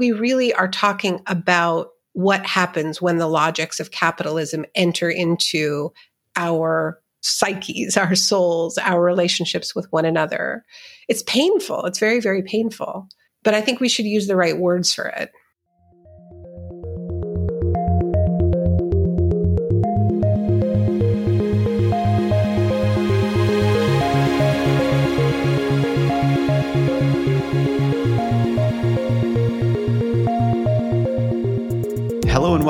we really are talking about what happens when the logics of capitalism enter into our psyches, our souls, our relationships with one another. It's painful. It's very, very painful. But I think we should use the right words for it.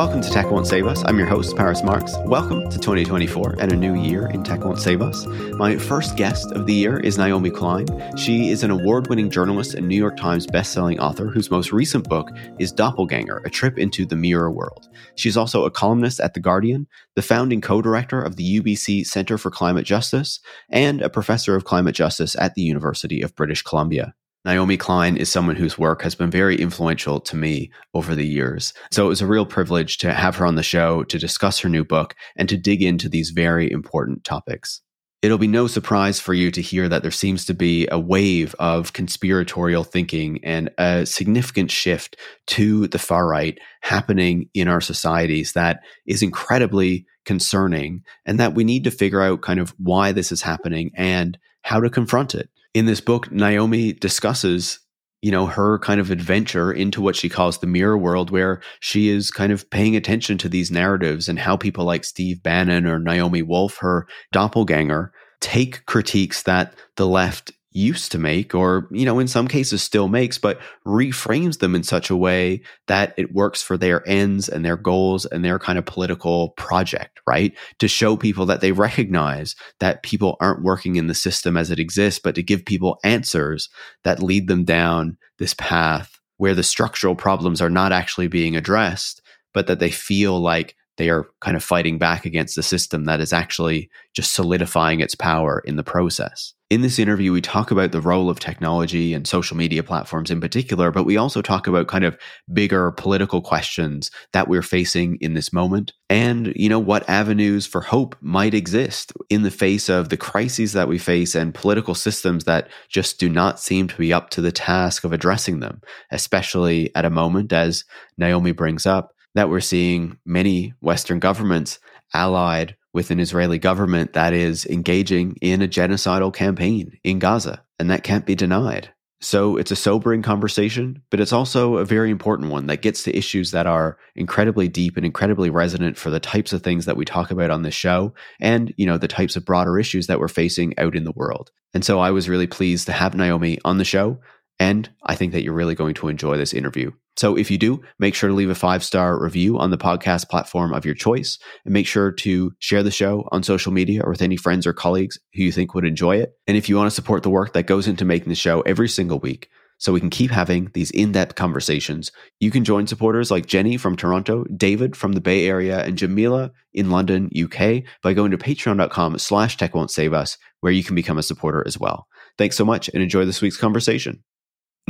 Welcome to Tech Won't Save Us. I'm your host, Paris Marx. Welcome to 2024 and a new year in Tech Won't Save Us. My first guest of the year is Naomi Klein. She is an award winning journalist and New York Times bestselling author whose most recent book is Doppelganger A Trip into the Mirror World. She's also a columnist at The Guardian, the founding co director of the UBC Center for Climate Justice, and a professor of climate justice at the University of British Columbia. Naomi Klein is someone whose work has been very influential to me over the years. So it was a real privilege to have her on the show to discuss her new book and to dig into these very important topics. It'll be no surprise for you to hear that there seems to be a wave of conspiratorial thinking and a significant shift to the far right happening in our societies that is incredibly concerning and that we need to figure out kind of why this is happening and how to confront it in this book, Naomi discusses, you know, her kind of adventure into what she calls the mirror world, where she is kind of paying attention to these narratives and how people like Steve Bannon or Naomi Wolf, her doppelganger, take critiques that the left used to make, or, you know, in some cases still makes, but reframes them in such a way that it works for their ends and their goals and their kind of political project, right? To show people that they recognize that people aren't working in the system as it exists, but to give people answers that lead them down this path where the structural problems are not actually being addressed, but that they feel like they are kind of fighting back against the system that is actually just solidifying its power in the process. In this interview, we talk about the role of technology and social media platforms in particular, but we also talk about kind of bigger political questions that we're facing in this moment and, you know, what avenues for hope might exist in the face of the crises that we face and political systems that just do not seem to be up to the task of addressing them, especially at a moment, as Naomi brings up, that we're seeing many Western governments allied with an Israeli government that is engaging in a genocidal campaign in Gaza, and that can't be denied. So it's a sobering conversation, but it's also a very important one that gets to issues that are incredibly deep and incredibly resonant for the types of things that we talk about on this show and, you know, the types of broader issues that we're facing out in the world. And so I was really pleased to have Naomi on the show, and I think that you're really going to enjoy this interview. So if you do, make sure to leave a five star review on the podcast platform of your choice and make sure to share the show on social media or with any friends or colleagues who you think would enjoy it. And if you want to support the work that goes into making the show every single week, so we can keep having these in-depth conversations. You can join supporters like Jenny from Toronto, David from the Bay Area, and Jamila in London, UK by going to patreon.com slash tech won't save us, where you can become a supporter as well. Thanks so much and enjoy this week's conversation.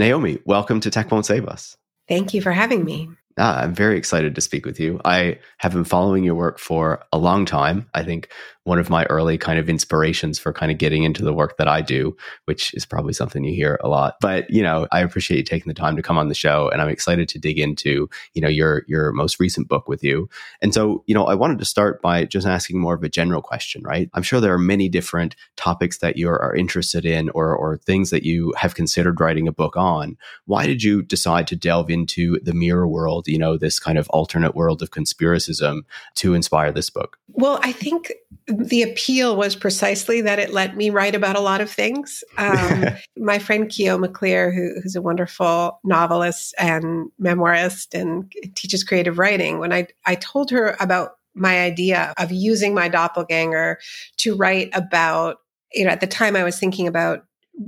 Naomi, welcome to Tech Won't Save Us. Thank you for having me. Ah, I'm very excited to speak with you. I have been following your work for a long time. I think one of my early kind of inspirations for kind of getting into the work that I do, which is probably something you hear a lot. But, you know, I appreciate you taking the time to come on the show and I'm excited to dig into, you know, your your most recent book with you. And so, you know, I wanted to start by just asking more of a general question, right? I'm sure there are many different topics that you are interested in or or things that you have considered writing a book on. Why did you decide to delve into the mirror world, you know, this kind of alternate world of conspiracism to inspire this book? Well, I think the appeal was precisely that it let me write about a lot of things. Um, my friend Kyo Maclear, who, who's a wonderful novelist and memoirist and teaches creative writing, when I, I told her about my idea of using my doppelganger to write about, you know, at the time I was thinking about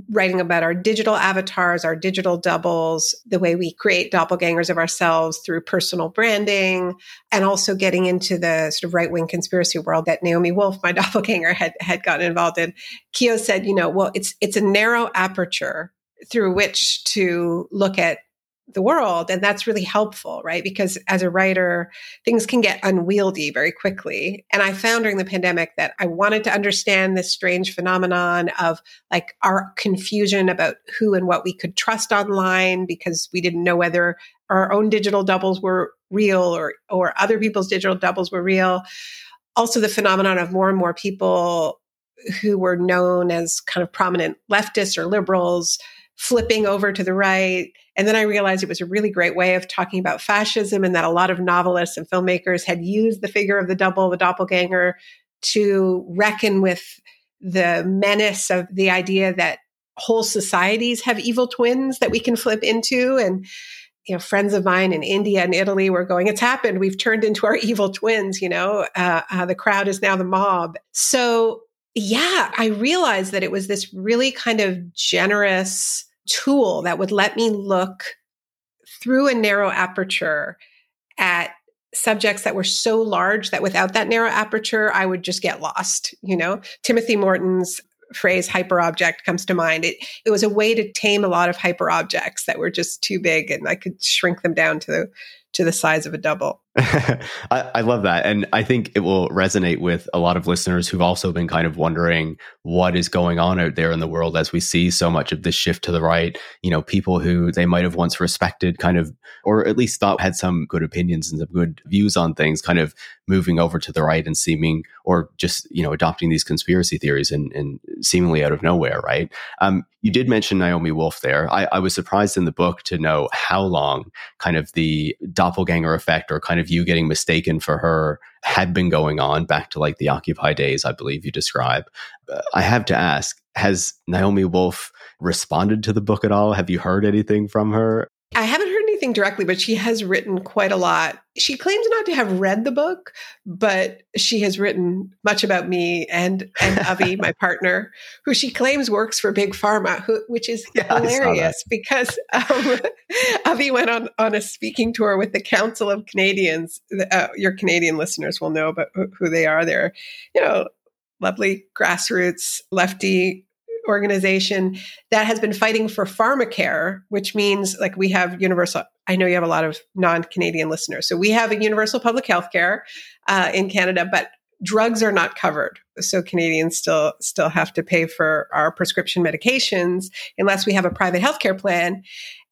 writing about our digital avatars, our digital doubles, the way we create doppelgangers of ourselves through personal branding, and also getting into the sort of right wing conspiracy world that Naomi Wolf, my doppelganger, had had gotten involved in. Kyo said, you know, well, it's it's a narrow aperture through which to look at the world. And that's really helpful, right? Because as a writer, things can get unwieldy very quickly. And I found during the pandemic that I wanted to understand this strange phenomenon of like our confusion about who and what we could trust online because we didn't know whether our own digital doubles were real or, or other people's digital doubles were real. Also, the phenomenon of more and more people who were known as kind of prominent leftists or liberals flipping over to the right. And then I realized it was a really great way of talking about fascism and that a lot of novelists and filmmakers had used the figure of the double, the doppelganger, to reckon with the menace of the idea that whole societies have evil twins that we can flip into. And, you know, friends of mine in India and Italy were going, it's happened. We've turned into our evil twins, you know, uh, uh, the crowd is now the mob. So yeah, I realized that it was this really kind of generous tool that would let me look through a narrow aperture at subjects that were so large that without that narrow aperture, I would just get lost. You know, Timothy Morton's phrase hyperobject comes to mind. It, it was a way to tame a lot of hyperobjects that were just too big and I could shrink them down to to the size of a double. I, I, love that. And I think it will resonate with a lot of listeners who've also been kind of wondering what is going on out there in the world as we see so much of this shift to the right. You know, people who they might have once respected, kind of, or at least thought had some good opinions and some good views on things, kind of moving over to the right and seeming, or just, you know, adopting these conspiracy theories and, and seemingly out of nowhere, right? Um, you did mention Naomi Wolf there. I, I was surprised in the book to know how long kind of the doppelganger effect or kind of you getting mistaken for her had been going on back to like the Occupy days, I believe you describe. Uh, I have to ask, has Naomi Wolf responded to the book at all? Have you heard anything from her? I haven't anything directly, but she has written quite a lot. She claims not to have read the book, but she has written much about me and and Avi, my partner, who she claims works for Big Pharma, who, which is yeah, hilarious because um, Avi went on on a speaking tour with the Council of Canadians. Uh, your Canadian listeners will know about who they are. They're, you know, lovely grassroots lefty organization that has been fighting for pharmacare, which means like we have universal. I know you have a lot of non-Canadian listeners, so we have a universal public health care uh, in Canada, but drugs are not covered. So Canadians still still have to pay for our prescription medications unless we have a private healthcare plan.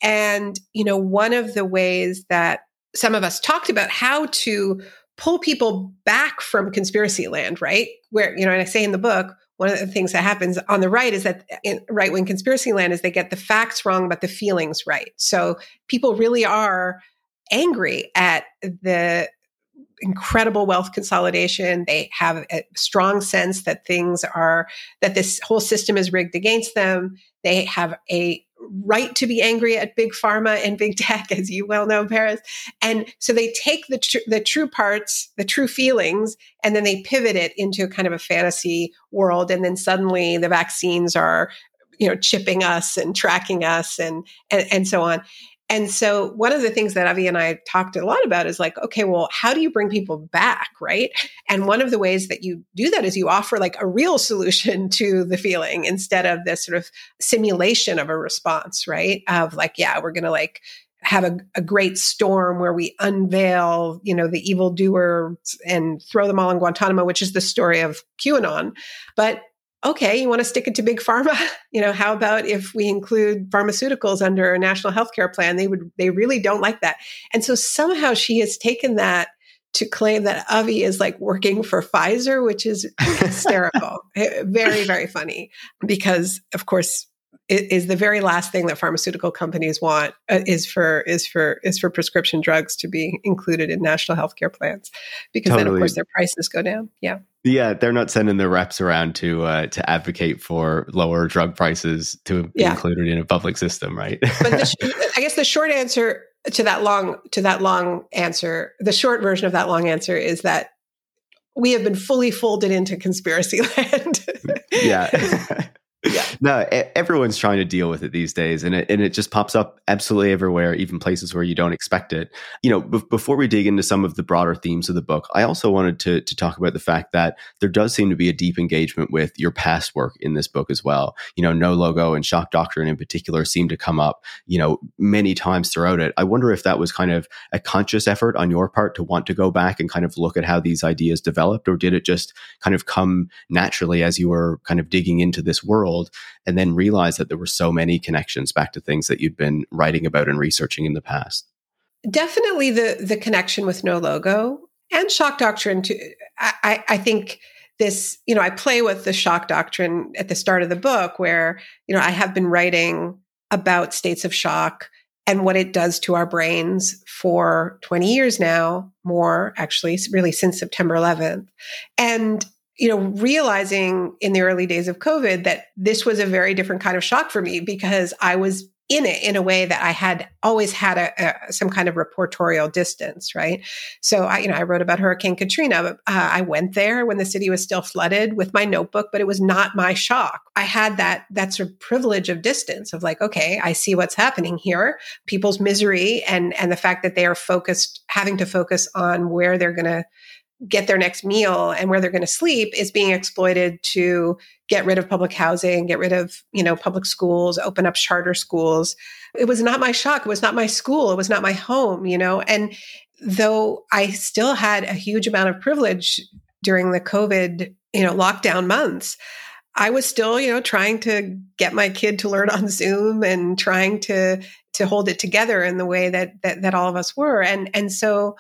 And you know, one of the ways that some of us talked about how to pull people back from conspiracy land, right? Where, you know, and I say in the book, one of the things that happens on the right is that in right wing conspiracy land is they get the facts wrong, but the feelings right. So people really are angry at the incredible wealth consolidation. They have a strong sense that things are, that this whole system is rigged against them. They have a right to be angry at big pharma and big tech, as you well know, Paris. And so they take the tr- the true parts, the true feelings, and then they pivot it into kind of a fantasy world. And then suddenly the vaccines are, you know, chipping us and tracking us and and, and so on. And so one of the things that Avi and I talked a lot about is like, okay, well, how do you bring people back, right? And one of the ways that you do that is you offer like a real solution to the feeling instead of this sort of simulation of a response, right? Of like, yeah, we're going to like have a, a, great storm where we unveil, you know, the evildoers and throw them all in Guantanamo, which is the story of QAnon. But okay, you want to stick it to big pharma? You know, how about if we include pharmaceuticals under a national healthcare plan? They would, they really don't like that. And so somehow she has taken that to claim that Avi is like working for Pfizer, which is hysterical. Eh, very, very funny because of course is the very last thing that pharmaceutical companies want uh, is for is for is for prescription drugs to be included in national healthcare plans because totally. then of course their prices go down. Yeah. Yeah, they're not sending their reps around to uh, to advocate for lower drug prices to be yeah. included in a public system, right? but the, I guess the short answer to that long to that long answer, the short version of that long answer is that we have been fully folded into conspiracy land. yeah. yeah. No, everyone's trying to deal with it these days, and it and it just pops up absolutely everywhere, even places where you don't expect it. You know, b- before we dig into some of the broader themes of the book, I also wanted to to talk about the fact that there does seem to be a deep engagement with your past work in this book as well. You know, no logo and shock doctrine in particular seem to come up, you know, many times throughout it. I wonder if that was kind of a conscious effort on your part to want to go back and kind of look at how these ideas developed, or did it just kind of come naturally as you were kind of digging into this world? And then realize that there were so many connections back to things that you'd been writing about and researching in the past. Definitely the the connection with no logo and shock doctrine too i i think this you know i play with the shock doctrine at the start of the book where you know i have been writing about states of shock and what it does to our brains for 20 years now more actually really since september 11th and you know, realizing in the early days of COVID that this was a very different kind of shock for me because I was in it in a way that I had always had a, a some kind of reportorial distance, right? So I, you know, I wrote about Hurricane Katrina. Uh, I went there when the city was still flooded with my notebook, but it was not my shock. I had that that sort of privilege of distance of like, okay, I see what's happening here, people's misery, and and the fact that they are focused, having to focus on where they're going to get their next meal and where they're going to sleep is being exploited to get rid of public housing, get rid of, you know, public schools, open up charter schools. It was not my shock. It was not my school. It was not my home, you know, and though I still had a huge amount of privilege during the COVID, you know, lockdown months, I was still, you know, trying to get my kid to learn on Zoom and trying to to hold it together in the way that that, that all of us were. And and so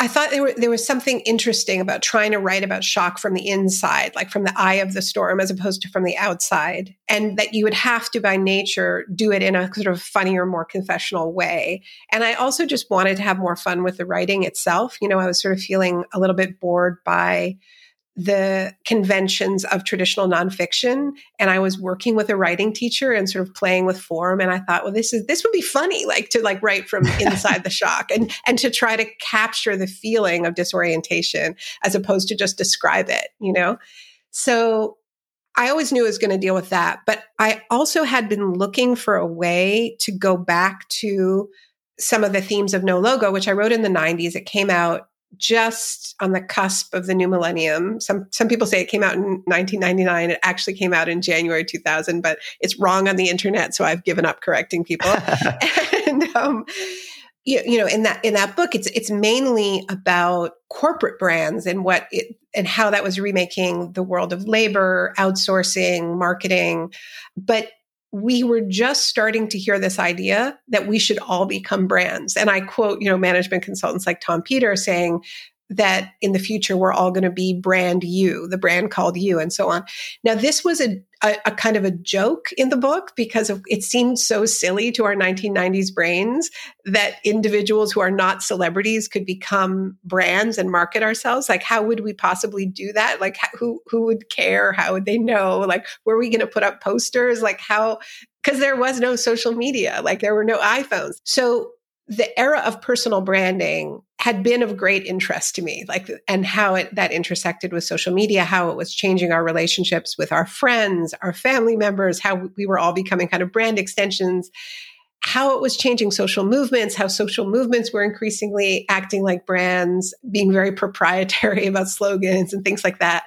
I thought there, were, there was something interesting about trying to write about shock from the inside, like from the eye of the storm, as opposed to from the outside. And that you would have to, by nature, do it in a sort of funnier, more confessional way. And I also just wanted to have more fun with the writing itself. You know, I was sort of feeling a little bit bored by the conventions of traditional nonfiction and i was working with a writing teacher and sort of playing with form and i thought well this is this would be funny like to like write from inside the shock and and to try to capture the feeling of disorientation as opposed to just describe it you know so I always knew I was going to deal with that, but I also had been looking for a way to go back to some of the themes of No Logo, which I wrote in the 90s. It came out just on the cusp of the new millennium. Some some people say it came out in 1999. It actually came out in January 2000, but it's wrong on the internet, so I've given up correcting people. and um, you, you know, in that in that book, it's it's mainly about corporate brands and what it and how that was remaking the world of labor, outsourcing, marketing, but we were just starting to hear this idea that we should all become brands. And I quote, you know, management consultants like Tom Peters saying that in the future we're all going to be brand you, the brand called you, and so on. Now, this was a, a, a kind of a joke in the book because it seemed so silly to our 1990s brains that individuals who are not celebrities could become brands and market ourselves. Like, how would we possibly do that? Like, who who would care? How would they know? Like, were we going to put up posters? Like, how? Because there was no social media, like there were no iPhones. So the era of personal branding had been of great interest to me like and how it that intersected with social media how it was changing our relationships with our friends our family members how we were all becoming kind of brand extensions how it was changing social movements how social movements were increasingly acting like brands being very proprietary about slogans and things like that.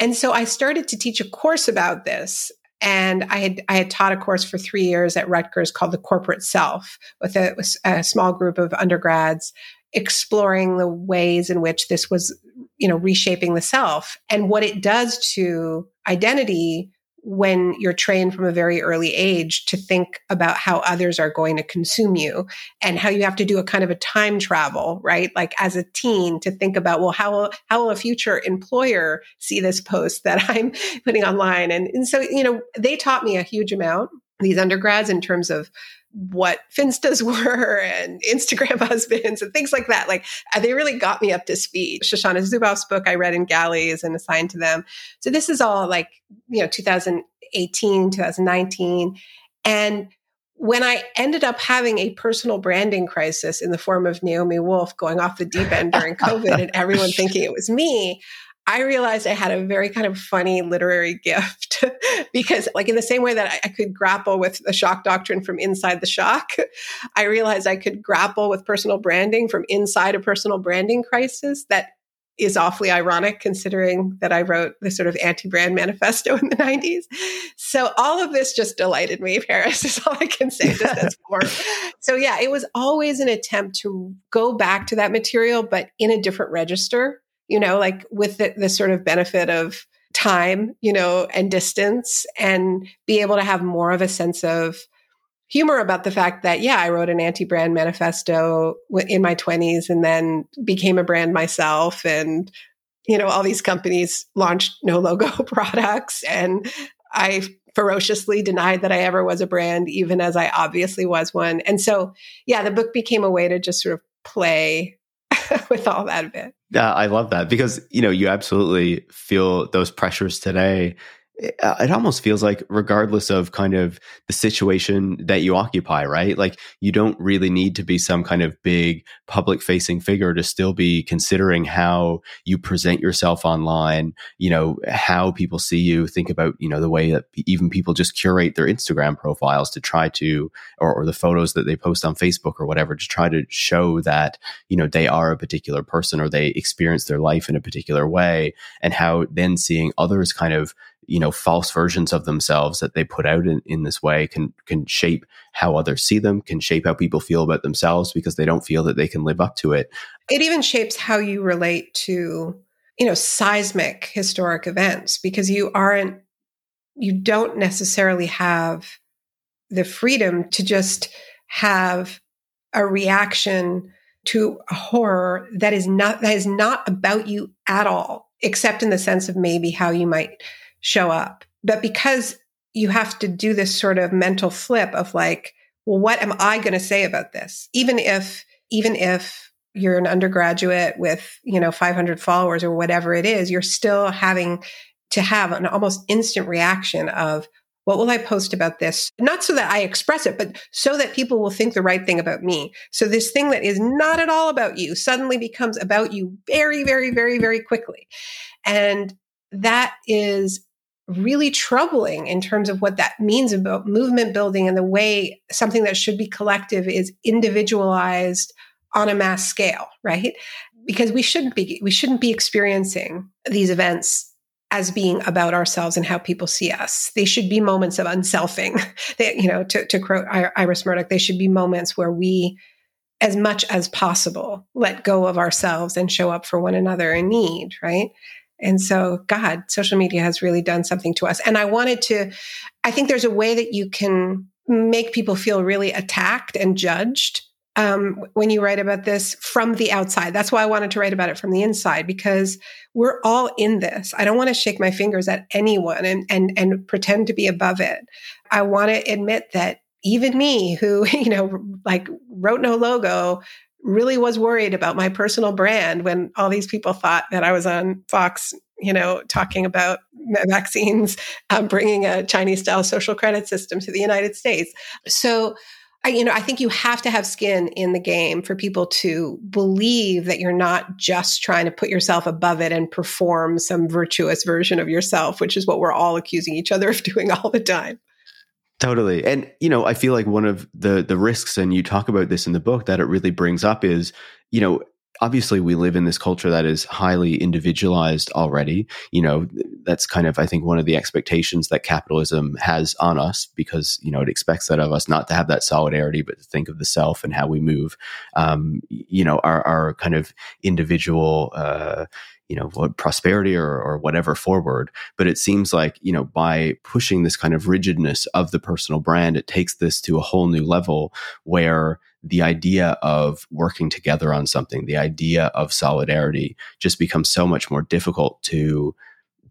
And so i started to teach a course about this and I had I had taught a course for three years at Rutgers called the Corporate Self with a, a small group of undergrads exploring the ways in which this was you know reshaping the self and what it does to identity when you're trained from a very early age to think about how others are going to consume you and how you have to do a kind of a time travel right? Like as a teen to think about well how will how will a future employer see this post that i'm putting online? And, and so you know they taught me a huge amount these undergrads in terms of what Finstas were and Instagram husbands and things like that. Like uh, they really got me up to speed. Shoshana Zuboff's book I read in galleys and assigned to them. So this is all like, you know, 2018, 2019. And when I ended up having a personal branding crisis in the form of Naomi Wolf going off the deep end during COVID and everyone thinking it was me, I realized I had a very kind of funny literary gift because, like, in the same way that I, I, could grapple with the shock doctrine from inside the shock, I realized I could grapple with personal branding from inside a personal branding crisis that is awfully ironic considering that I wrote the sort of anti brand manifesto in the 90s. So, all of this just delighted me, Paris, is all I can say just as more. So, yeah, it was always an attempt to go back to that material, but in a different register you know, like with the, the sort of benefit of time, you know, and distance and be able to have more of a sense of humor about the fact that, yeah, I wrote an anti brand manifesto in my 20s and then became a brand myself. And, you know, all these companies launched no logo products. And I ferociously denied that I ever was a brand, even as I obviously was one. And so, yeah, the book became a way to just sort of play with all that a it. Yeah, I love that because you know you absolutely feel those pressures today it almost feels like regardless of kind of the situation that you occupy right? Like you don't really need to be some kind of big public facing figure to still be considering how you present yourself online you know how people see you. Think about you know the way that even people just curate their instagram profiles to try to or, or the photos that they post on facebook or whatever to try to show that you know they are a particular person or they experience their life in a particular way and how then seeing others kind of you know false versions of themselves that they put out in, in this way can can shape how others see them can shape how people feel about themselves because they don't feel that they can live up to it. It even shapes how you relate to you know seismic historic events because you aren't you don't necessarily have the freedom to just have a reaction to a horror that is not that is not about you at all except in the sense of maybe how you might show up. But because you have to do this sort of mental flip of like, well, what am I going to say about this? Even if, even if you're an undergraduate with, you know, 500 followers or whatever it is, you're still having to have an almost instant reaction of, what will I post about this? Not so that I express it, but so that people will think the right thing about me. So this thing that is not at all about you suddenly becomes about you very, very, very, very quickly. And that is really troubling in terms of what that means about movement building and the way something that should be collective is individualized on a mass scale, right? Because we shouldn't be we shouldn't be experiencing these events as being about ourselves and how people see us. They should be moments of unselfing. They, you know, to, to quote Iris Murdoch, they should be moments where we, as much as possible, let go of ourselves and show up for one another in need, right? And so, God, social media has really done something to us. And I wanted to, I think there's a way that you can make people feel really attacked and judged um, when you write about this from the outside. That's why I wanted to write about it from the inside because we're all in this. I don't want to shake my fingers at anyone and and and pretend to be above it. I want to admit that even me, who you know, like wrote no logo, really was worried about my personal brand when all these people thought that I was on Fox, you know, talking about vaccines, um, bringing a Chinese style social credit system to the United States. So, I, you know, I think you have to have skin in the game for people to believe that you're not just trying to put yourself above it and perform some virtuous version of yourself, which is what we're all accusing each other of doing all the time. Totally. And you know, I feel like one of the the risks and you talk about this in the book that it really brings up is, you know, obviously we live in this culture that is highly individualized already. You know, that's kind of I think one of the expectations that capitalism has on us because, you know, it expects that of us not to have that solidarity but to think of the self and how we move um, you know, our our kind of individual uh you know what prosperity or, or whatever forward. But it seems like you know by pushing this kind of rigidness of the personal brand it takes this to a whole new level where the idea of working together on something the idea of solidarity just becomes so much more difficult to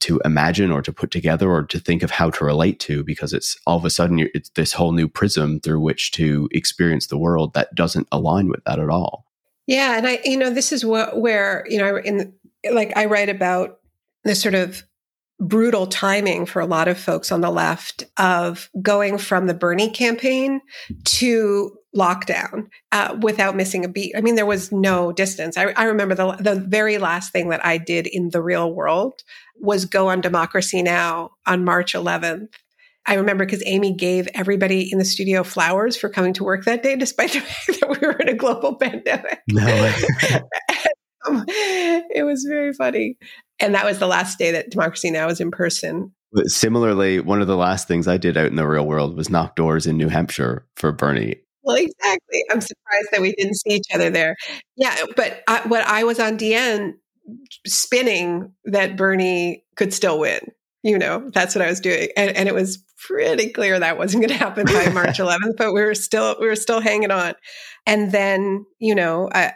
to imagine or to put together or to think of how to relate to because it's all of a sudden it's this whole new prism through which to experience the world that doesn't align with that at all. Yeah and i you know this is what where you know in like I write about the sort of brutal timing for a lot of folks on the left of going from the Bernie campaign to lockdown uh, without missing a beat. I mean, there was no distance. I, I, remember the the very last thing that I did in the real world was go on Democracy Now on March 11th. I remember because Amy gave everybody in the studio flowers for coming to work that day, despite the fact that we were in a global pandemic. No it was very funny. And that was the last day that Democracy Now! was in person. Similarly, one of the last things I did out in the real world was knock doors in New Hampshire for Bernie. Well, exactly. I'm surprised that we didn't see each other there. Yeah, but I, what I was on DN spinning that Bernie could still win. You know, that's what I was doing, and, and it was pretty clear that wasn't going to happen by March 11th. But we were still we were still hanging on. And then, you know, I,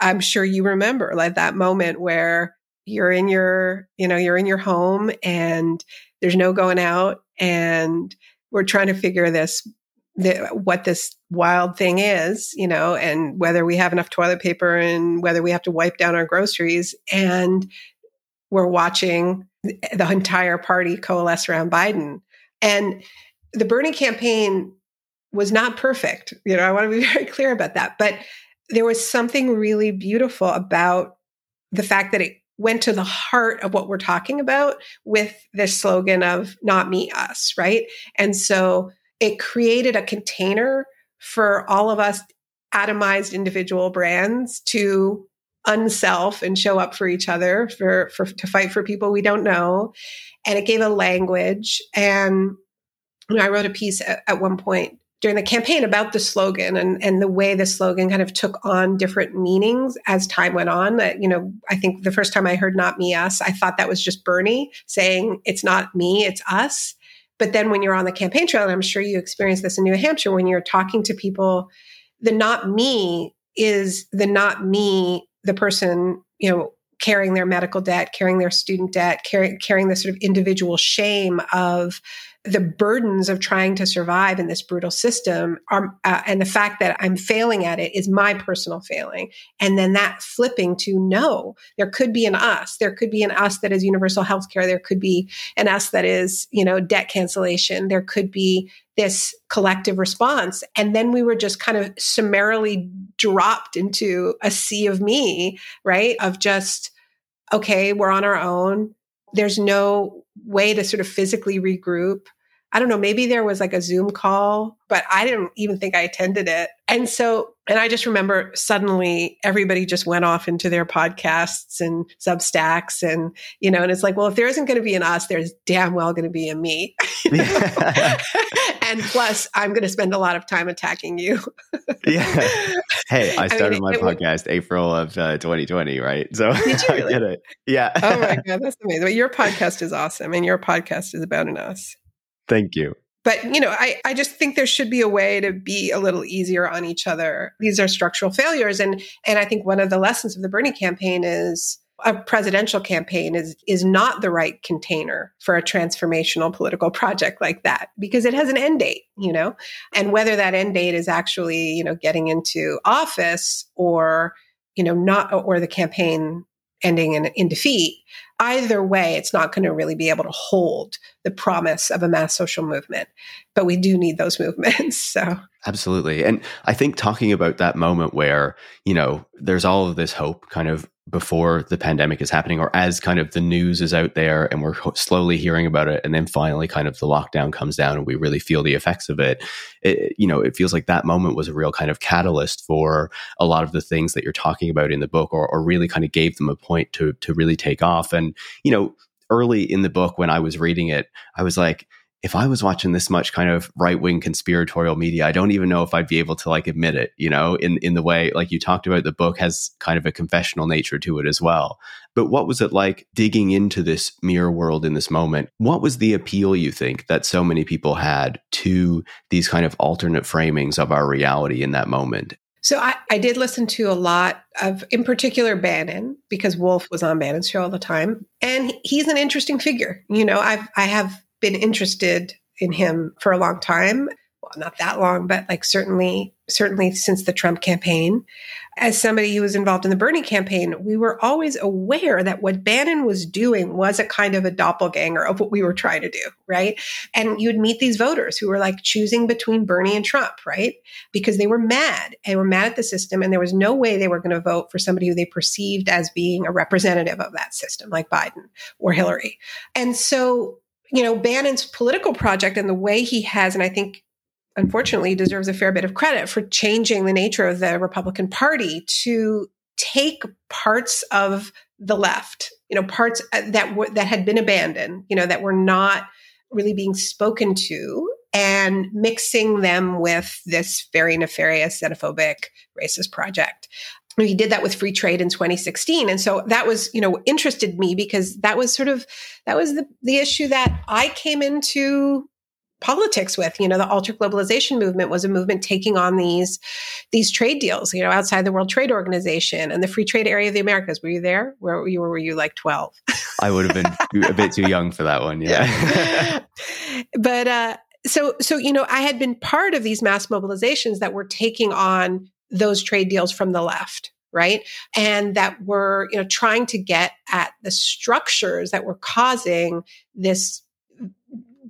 I'm sure you remember like that moment where you're in your, you know, you're in your home and there's no going out, and we're trying to figure this the, what this wild thing is, you know, and whether we have enough toilet paper and whether we have to wipe down our groceries. And we're watching the entire party coalesce around Biden. And the Bernie campaign was not perfect. You know, I want to be very clear about that. But there was something really beautiful about the fact that it went to the heart of what we're talking about with this slogan of not me, us, right? And so it created a container for all of us atomized individual brands to unself and show up for each other for, for to fight for people we don't know and it gave a language and you know, i wrote a piece at, at one point during the campaign about the slogan and, and the way the slogan kind of took on different meanings as time went on. That, you know, I think the first time I heard not me, us, I thought that was just Bernie saying it's not me, it's us. But then when you're on the campaign trail, and I'm sure you experienced this in New Hampshire, when you're talking to people, the not me is the not me, the person, you know, carrying their medical debt, carrying their student debt, carrying, carrying the sort of individual shame of the burdens of trying to survive in this brutal system are, uh, and the fact that I'm failing at it is my personal failing. And then that flipping to no, there could be an us. There could be an us that is universal health care. There could be an us that is, you know, debt cancellation. There could be this collective response. And then we were just kind of summarily dropped into a sea of me, right? Of just, okay, we're on our own. There's no way to sort of physically regroup. I don't know, maybe there was like a Zoom call, but I didn't even think I attended it. And so, and I just remember suddenly everybody just went off into their podcasts and Substacks and, you know, and it's like, well, if there isn't going to be an us, there's damn well going to be a me. and plus, I'm going to spend a lot of time attacking you. yeah. Hey, I started I mean, my podcast April of uh, 2020, right? So did you really? I get it. Yeah. oh my God, that's amazing. But your podcast is awesome. And your podcast is about an us. Thank you. But you know, I, I just think there should be a way to be a little easier on each other. These are structural failures. And and I think one of the lessons of the Bernie campaign is a presidential campaign is is not the right container for a transformational political project like that because it has an end date you know and whether that end date is actually you know getting into office or you know not or the campaign ending in, in defeat either way, it's not going to really be able to hold the promise of a mass social movement. But we do need those movements. So absolutely. And I think talking about that moment where, you know, there's all of this hope kind of before the pandemic is happening or as kind of the news is out there and we're slowly hearing about it and then finally kind of the lockdown comes down and we really feel the effects of it, it you know it feels like that moment was a real kind of catalyst for a lot of the things that you're talking about in the book or, or really kind of gave them a point to to really take off. And you know early in the book when i was reading it i was like if I was watching this much kind of right wing conspiratorial media, I don't even know if I'd be able to like admit it, you know, in, in the way like you talked about, the book has kind of a confessional nature to it as well. But what was it like digging into this mirror world in this moment? What was the appeal you think that so many people had to these kind of alternate framings of our reality in that moment? So I, I did listen to a lot of, in particular, Bannon, because Wolf was on Bannon's show all the time. And he's an interesting figure. You know, I've I have been interested in him for a long time. well, not that long, but like certainly, certainly since the Trump campaign. As somebody who was involved in the Bernie campaign, we were always aware that what Bannon was doing was a kind of a doppelganger of what we were trying to do, right? And you'd meet these voters who were like choosing between Bernie and Trump, right? Because they were mad. They were mad at the system, and there was no way they were going to vote for somebody who they perceived as being a representative of that system, like Biden or Hillary. And so you know, Bannon's political project and the way he has, and I think unfortunately deserves a fair bit of credit for changing the nature of the Republican Party to take parts of the left, you know, parts uh, that were, that had been abandoned, you know, that were not really being spoken to and mixing them with this very nefarious xenophobic racist project he did that with free trade in 2016 and so that was you know interested me because that was sort of that was the, the issue that i came into politics with. You know the alter globalization movement was a movement taking on these these trade deals you know outside the world trade organization and the free trade area of the americas. Were you there? Where were you were you like 12 i would have been a bit too young for that one yeah, yeah. but uh so so you know i had been part of these mass mobilizations that were taking on those trade deals from the left right? And that were you know trying to get at the structures that were causing this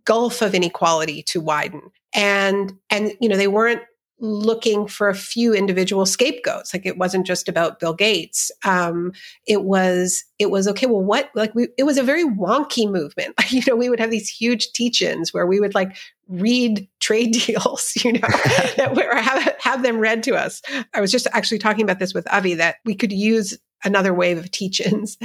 gulf of inequality to widen. And and you know they weren't looking for a few individual scapegoats. Like it wasn't just about bill gates. Um, it was it was okay well what like we, it was a very wonky movement. You know we would have these huge teach-ins where we would like read trade deals you know that were have, have them read to us. I was just actually talking about this with avi that we could use another wave of teach-ins.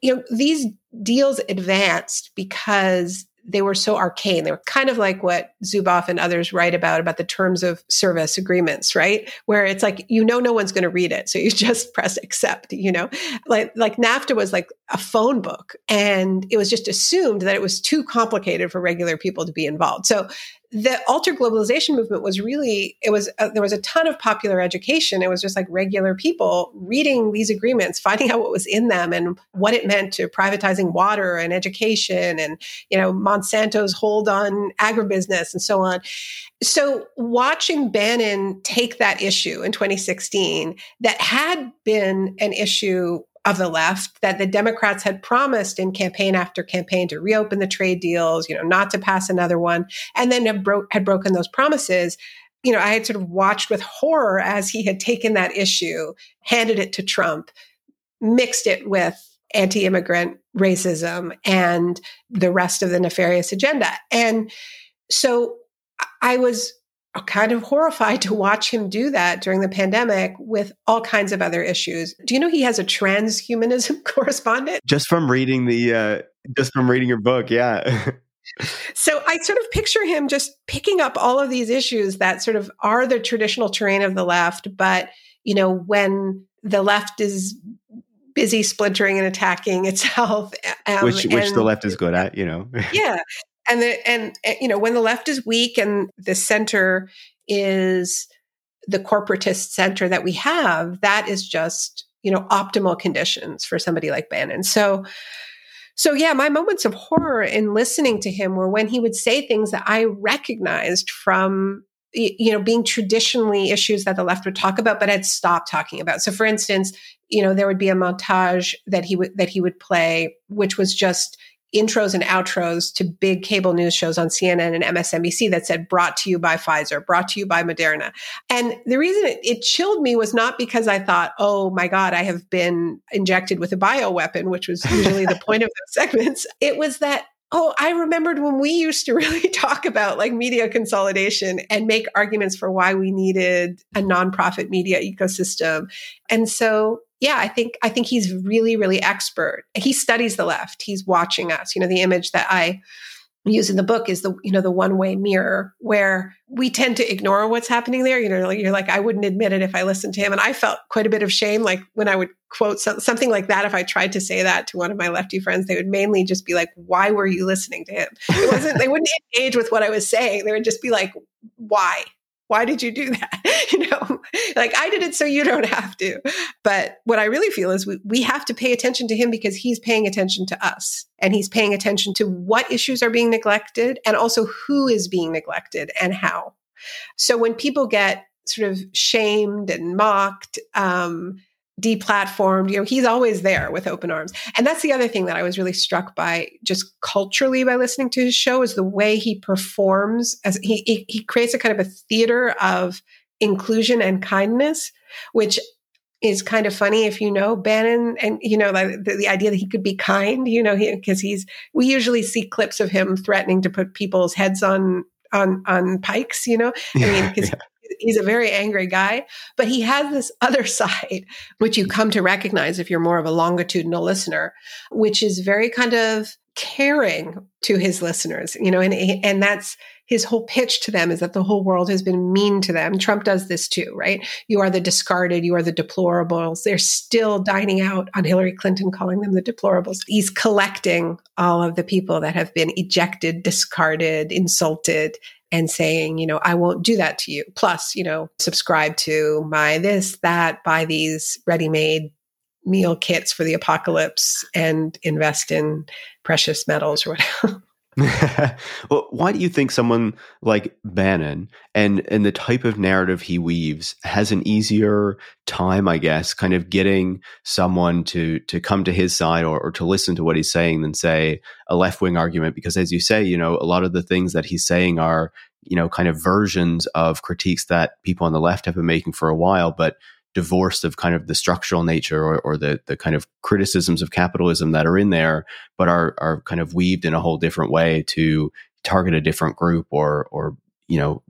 You know these deals advanced because they were so arcane. They were kind of like what Zuboff and others write about, about the terms of service agreements, right? Where it's like, you know, no one's going to read it. So you just press accept, you know, like, like NAFTA was like a phone book and it was just assumed that it was too complicated for regular people to be involved. So the alter globalization movement was really it was uh, there was a ton of popular education. It was just like regular people reading these agreements finding out what was in them and what it meant to privatizing water and education and you know monsanto's hold on agribusiness and so on. So watching bannon take that issue in 2016 that had been an issue of the left that the Democrats had promised in campaign after campaign to reopen the trade deals, you know, not to pass another one, and then bro- had broken those promises. You know, I had sort of watched with horror as he had taken that issue, handed it to Trump, mixed it with anti immigrant racism and the rest of the nefarious agenda. And so I was kind of horrified to watch him do that during the pandemic with all kinds of other issues. Do you know he has a transhumanism correspondent? Just from reading the uh just from reading your book, yeah. so I sort of picture him just picking up all of these issues that sort of are the traditional terrain of the left, but you know, when the left is busy splintering and attacking itself, um, which which and, the left is good at, you know. yeah, and the and eh, you know when the left is weak and the center is the corporatist center that we have that is just you know optimal conditions for somebody like bannon. So so yeah my moments of horror in listening to him were when he would say things that i recognized from you know being traditionally issues that the left would talk about but had stopped talking about. So for instance you know there would be a montage that he would that he would play which was just intros and outros to big cable news shows on CNN and MSNBC that said brought to you by Pfizer, brought to you by Moderna. And the reason it, it chilled me was not because I thought, oh my God, I have been injected with a bioweapon, which was usually the point of those segments. It was that Oh, I remembered when we used to really talk about like media consolidation and make arguments for why we needed a nonprofit media ecosystem. And so yeah, I think I think he's really, really expert. He studies the left. He's watching us. You know, the image that I use in the book is the you know the one way mirror where we tend to ignore what's happening there. You know, you're like I wouldn't admit it if I listened to him, and I felt quite a bit of shame like when I would quote some, something like that. If I tried to say that to one of my lefty friends, they would mainly just be like, "Why were you listening to him?" It wasn't. they wouldn't engage with what I was saying. They would just be like, "Why?" Why did you do that? you know, like I did it so you don't have to. But what I really feel is we, we have to pay attention to him because he's paying attention to us and he's paying attention to what issues are being neglected and also who is being neglected and how. So when people get sort of shamed and mocked, um, deplatformed, you know, he's always there with open arms. And that's the other thing that I was really struck by just culturally by listening to his show is the way he performs as he, he, he creates a kind of a theater of inclusion and kindness, which is kind of funny if you know Bannon and you know the, the idea that he could be kind, you know, because he, he's we usually see clips of him threatening to put people's heads on on on pikes, you know. I mean, because yeah. He's a very angry guy, but he has this other side which you mm. come to recognize if you're more of a longitudinal listener, which is very kind of caring to his listeners, you know, and and that's his whole pitch to them is that the whole world has been mean to them. Trump does this too, right? You are the discarded, you are the deplorables. They're still dining out on Hillary Clinton, calling them the deplorables. He's collecting all of the people that have been ejected, discarded, insulted, and saying, you know, I won't do that to you. Plus, you know, subscribe to my this, that, buy these ready made meal kits for the apocalypse and invest in precious metals or whatever. well, why do you think someone like Bannon and and the type of narrative he weaves has an easier time, I guess, kind of getting someone to to come to his side or, or to listen to what he's saying than say a left wing argument? Because as you say, you know, a lot of the things that he's saying are you know kind of versions of critiques that people on the left have been making for a while, but divorced of kind of the structural nature or, or the the kind of criticisms of capitalism that are in there, but are are kind of weaved in a whole different way to target a different group or or you know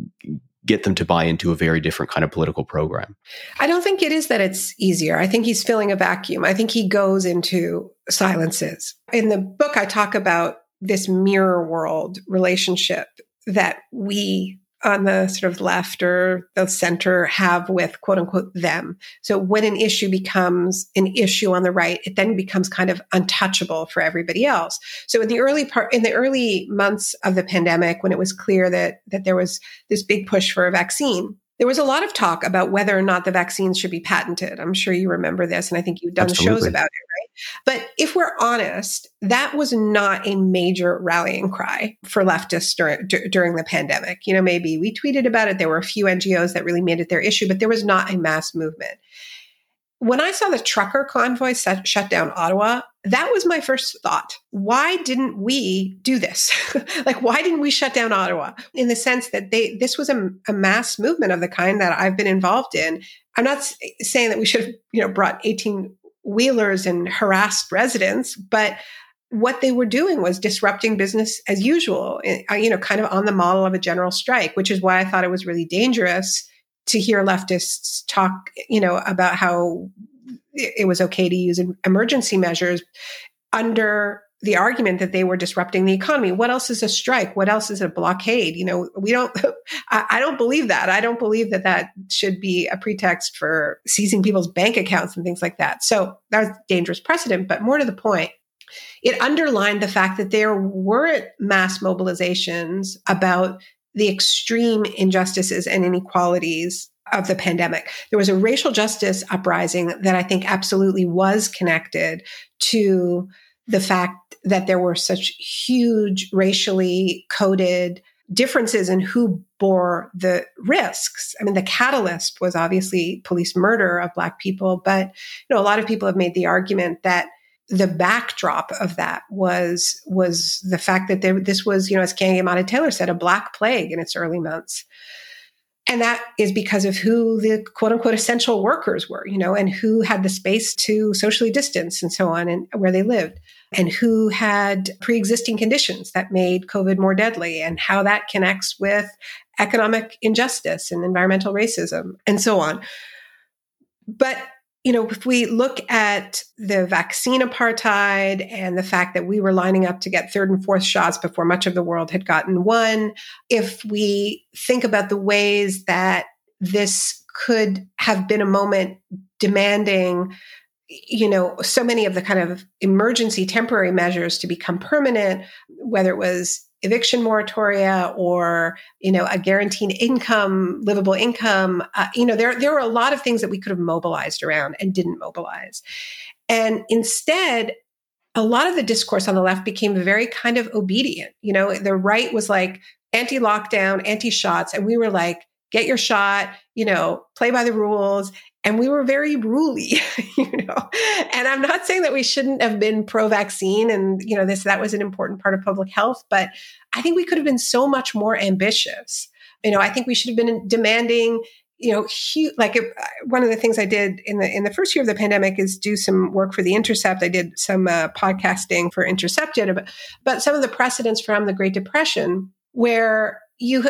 get them to buy into a very different kind of political program. I don't think it is that it's easier. I think he's filling a vacuum. I think he goes into silences. In the book, I talk about this mirror world relationship that we on the sort of left or the center have with quote unquote them. So when an issue becomes an issue on the right, it then becomes kind of untouchable for everybody else. So in the early part, in the early months of the pandemic, when it was clear that, that there was this big push for a vaccine, there was a lot of talk about whether or not the vaccines should be patented. I'm sure you remember this, and I think you've done Absolutely. shows about it, right? But if we're honest, that was not a major rallying cry for leftists during, d- during the pandemic. You know, maybe we tweeted about it. There were a few NGOs that really made it their issue, but there was not a mass movement when I saw the trucker convoy set, shut down Ottawa, that was my first thought. Why didn't we do this? like, why didn't we shut down Ottawa? In the sense that they, this was a, a, mass movement of the kind that I've been involved in. I'm not saying that we should have, you know, brought 18 wheelers and harassed residents, but what they were doing was disrupting business as usual, eh, you know, kind of on the model of a general strike, which is why I thought it was really dangerous to hear leftists talk, you know, about how it was okay to use emergency measures under the argument that they were disrupting the economy. What else is a strike? What else is a blockade? You know, we don't, I, don't believe that. I don't believe that that should be a pretext for seizing people's bank accounts and things like that. So that was dangerous precedent. But more to the point, it underlined the fact that there weren't mass mobilizations about the extreme injustices and inequalities of the pandemic. There was a racial justice uprising that I think absolutely was connected to the fact that there were such huge racially coded differences in who bore the risks. I mean, the catalyst was obviously police murder of Black people, but you know, a lot of people have made the argument that the backdrop of that was was the fact that there, this was, you know, as Keeanga-Yamahtta Taylor said, a black plague in its early months. And that is because of who the quote unquote essential workers were, you know, and who had the space to socially distance and so on and where they lived, and who had pre existing conditions that made COVID more deadly, and how that connects with economic injustice and environmental racism and so on. But you know, if we look at the vaccine apartheid and the fact that we were lining up to get third and fourth shots before much of the world had gotten one, if we think about the ways that this could have been a moment demanding you know so many of the kind of emergency temporary measures to become permanent whether it was eviction moratoria or you know a guaranteed income livable income uh, you know there there were a lot of things that we could have mobilized around and didn't mobilize and instead a lot of the discourse on the left became very kind of obedient you know the right was like anti lockdown, anti shots. And we were like, get your shot, you know, play by the rules. And we were very ruly, you know. And I'm not saying that we shouldn't have been pro vaccine and, you know, this, that was an important part of public health, but I think we could have been so much more ambitious. You know, I think we should have been demanding you know, huge, like it, one of the things I did in the in the first year of the pandemic is do some work for the Intercept. I did some uh, podcasting for Intercepted about, about some of the precedents from the Great Depression, where you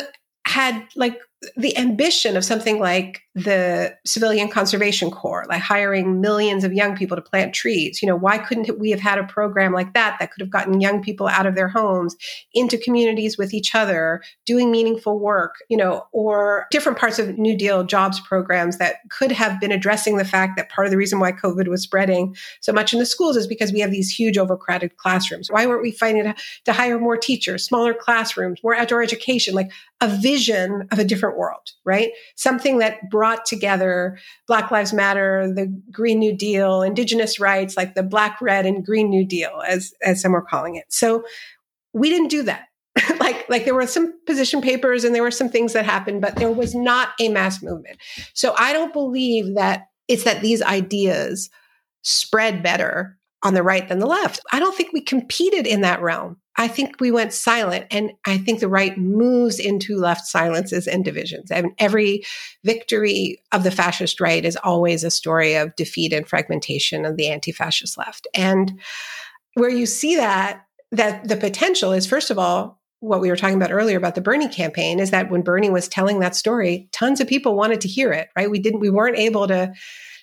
had like the ambition of something like the Civilian Conservation Corps, like hiring millions of young people to plant trees. You know, why couldn't we have had a program like that that could have gotten young people out of their homes into communities with each other, doing meaningful work, you know, or different parts of New Deal jobs programs that could have been addressing the fact that part of the reason why COVID was spreading so much in the schools is because we have these huge overcrowded classrooms. Why weren't we fighting to, to hire more teachers, smaller classrooms, more outdoor education, like a vision of a different world, right? Something that brought together Black Lives Matter, the Green New Deal, Indigenous rights, like the Black, Red, and Green New Deal, as as some are calling it. So we didn't do that. like like there were some position papers and there were some things that happened, but there was not a mass movement. So I don't believe that it's that these ideas spread better on the right than the left. I don't think we competed in that realm. I think we went silent. And I think the right moves into left silences and divisions. I mean, every victory of the fascist right is always a story of defeat and fragmentation of the anti fascist left. And where you see that, that the potential is, first of all, what we were talking about earlier about the Bernie campaign is that when Bernie was telling that story, tons of people wanted to hear it, right? We didn't, we weren't able to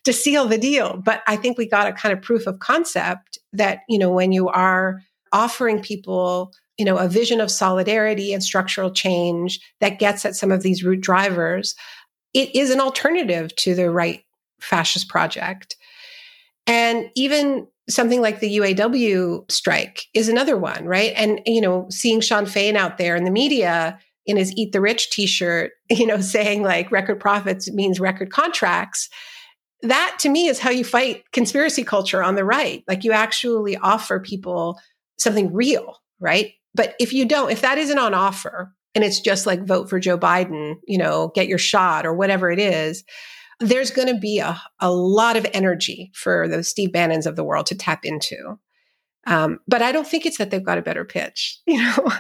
to seal the deal. But I think we got a kind of proof of concept that, you know, when you are offering people you know a vision of solidarity and structural change that gets at some of these root drivers it is an alternative to the right fascist project. And even something like the UAW strike is another one right? And you know seeing Shawn Fain out there in the media in his eat the rich t-shirt you know saying like record profits means record contracts that to me is how you fight conspiracy culture on the right. Like you actually offer people something real, right? But if you don't, if that isn't on offer and it's just like vote for Joe Biden, you know, get your shot or whatever it is, there's going to be a, a lot of energy for those Steve Bannons of the world to tap into. Um, but I don't think it's that they've got a better pitch. You know,